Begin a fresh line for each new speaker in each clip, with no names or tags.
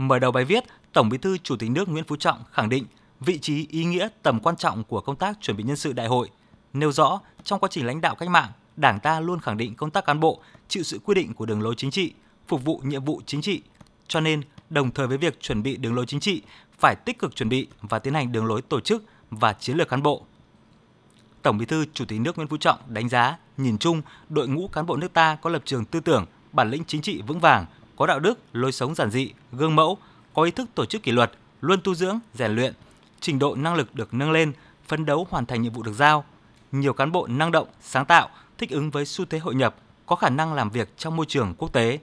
Mở đầu bài viết, Tổng Bí thư Chủ tịch nước Nguyễn Phú Trọng khẳng định vị trí, ý nghĩa, tầm quan trọng của công tác chuẩn bị nhân sự đại hội, nêu rõ trong quá trình lãnh đạo cách mạng, Đảng ta luôn khẳng định công tác cán bộ chịu sự quy định của đường lối chính trị, phục vụ nhiệm vụ chính trị. Cho nên, đồng thời với việc chuẩn bị đường lối chính trị, phải tích cực chuẩn bị và tiến hành đường lối tổ chức và chiến lược cán bộ. Tổng Bí thư Chủ tịch nước Nguyễn Phú Trọng đánh giá, nhìn chung, đội ngũ cán bộ nước ta có lập trường tư tưởng, bản lĩnh chính trị vững vàng, có đạo đức, lối sống giản dị, gương mẫu, có ý thức tổ chức kỷ luật, luôn tu dưỡng, rèn luyện, trình độ năng lực được nâng lên, phấn đấu hoàn thành nhiệm vụ được giao. Nhiều cán bộ năng động, sáng tạo, thích ứng với xu thế hội nhập, có khả năng làm việc trong môi trường quốc tế.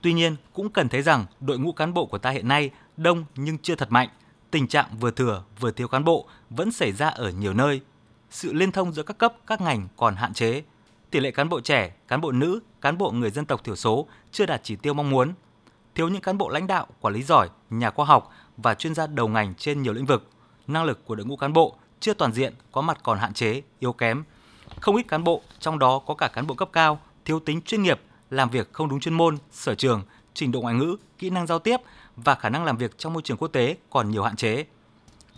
Tuy nhiên, cũng cần thấy rằng đội ngũ cán bộ của ta hiện nay đông nhưng chưa thật mạnh. Tình trạng vừa thừa vừa thiếu cán bộ vẫn xảy ra ở nhiều nơi. Sự liên thông giữa các cấp, các ngành còn hạn chế. Tỷ lệ cán bộ trẻ, cán bộ nữ, cán bộ người dân tộc thiểu số chưa đạt chỉ tiêu mong muốn. Thiếu những cán bộ lãnh đạo, quản lý giỏi, nhà khoa học và chuyên gia đầu ngành trên nhiều lĩnh vực. Năng lực của đội ngũ cán bộ chưa toàn diện, có mặt còn hạn chế, yếu kém. Không ít cán bộ, trong đó có cả cán bộ cấp cao, thiếu tính chuyên nghiệp, làm việc không đúng chuyên môn, sở trường, trình độ ngoại ngữ, kỹ năng giao tiếp và khả năng làm việc trong môi trường quốc tế còn nhiều hạn chế.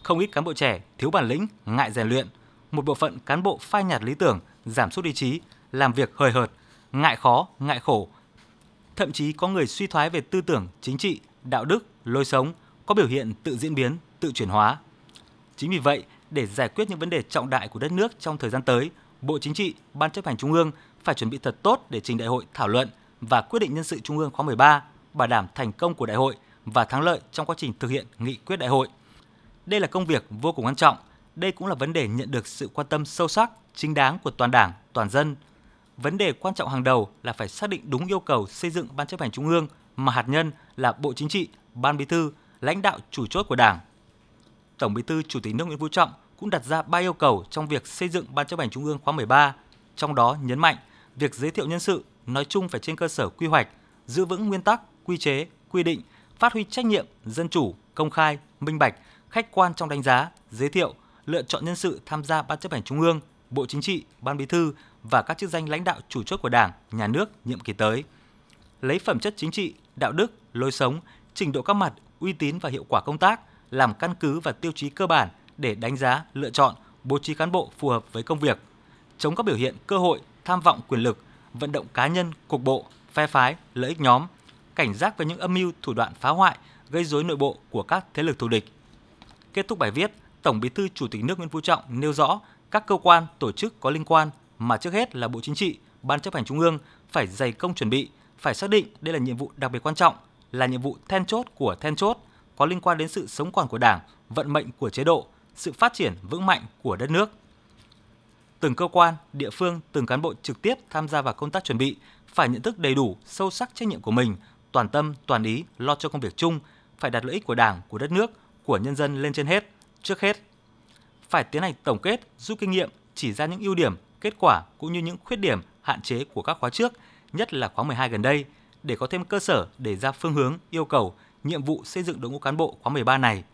Không ít cán bộ trẻ thiếu bản lĩnh, ngại rèn luyện, một bộ phận cán bộ phai nhạt lý tưởng, giảm sút ý chí, làm việc hời hợt, ngại khó, ngại khổ. Thậm chí có người suy thoái về tư tưởng, chính trị, đạo đức, lối sống, có biểu hiện tự diễn biến, tự chuyển hóa. Chính vì vậy, để giải quyết những vấn đề trọng đại của đất nước trong thời gian tới, Bộ Chính trị, Ban chấp hành Trung ương phải chuẩn bị thật tốt để trình đại hội thảo luận và quyết định nhân sự Trung ương khóa 13, bảo đảm thành công của đại hội và thắng lợi trong quá trình thực hiện nghị quyết đại hội. Đây là công việc vô cùng quan trọng. Đây cũng là vấn đề nhận được sự quan tâm sâu sắc, chính đáng của toàn Đảng, toàn dân. Vấn đề quan trọng hàng đầu là phải xác định đúng yêu cầu xây dựng Ban chấp hành Trung ương mà hạt nhân là Bộ Chính trị, Ban Bí thư, lãnh đạo chủ chốt của Đảng. Tổng Bí thư Chủ tịch nước Nguyễn Phú Trọng cũng đặt ra ba yêu cầu trong việc xây dựng Ban chấp hành Trung ương khóa 13, trong đó nhấn mạnh việc giới thiệu nhân sự nói chung phải trên cơ sở quy hoạch, giữ vững nguyên tắc, quy chế, quy định, phát huy trách nhiệm, dân chủ, công khai, minh bạch, khách quan trong đánh giá, giới thiệu, lựa chọn nhân sự tham gia Ban chấp hành Trung ương, Bộ Chính trị, Ban Bí thư và các chức danh lãnh đạo chủ chốt của Đảng, Nhà nước nhiệm kỳ tới. Lấy phẩm chất chính trị, đạo đức, lối sống, trình độ các mặt, uy tín và hiệu quả công tác làm căn cứ và tiêu chí cơ bản để đánh giá, lựa chọn, bố trí cán bộ phù hợp với công việc, chống các biểu hiện cơ hội, tham vọng quyền lực, vận động cá nhân, cục bộ, phe phái, lợi ích nhóm, cảnh giác với những âm mưu thủ đoạn phá hoại, gây rối nội bộ của các thế lực thù địch. Kết thúc bài viết, Tổng Bí thư Chủ tịch nước Nguyễn Phú Trọng nêu rõ các cơ quan, tổ chức có liên quan mà trước hết là Bộ Chính trị, Ban chấp hành Trung ương phải dày công chuẩn bị, phải xác định đây là nhiệm vụ đặc biệt quan trọng, là nhiệm vụ then chốt của then chốt, có liên quan đến sự sống còn của Đảng, vận mệnh của chế độ, sự phát triển vững mạnh của đất nước. Từng cơ quan, địa phương, từng cán bộ trực tiếp tham gia vào công tác chuẩn bị phải nhận thức đầy đủ, sâu sắc trách nhiệm của mình, toàn tâm, toàn ý lo cho công việc chung, phải đặt lợi ích của Đảng, của đất nước, của nhân dân lên trên hết, trước hết. Phải tiến hành tổng kết, rút kinh nghiệm, chỉ ra những ưu điểm, kết quả cũng như những khuyết điểm, hạn chế của các khóa trước, nhất là khóa 12 gần đây, để có thêm cơ sở để ra phương hướng, yêu cầu, nhiệm vụ xây dựng đội ngũ cán bộ khóa 13 này –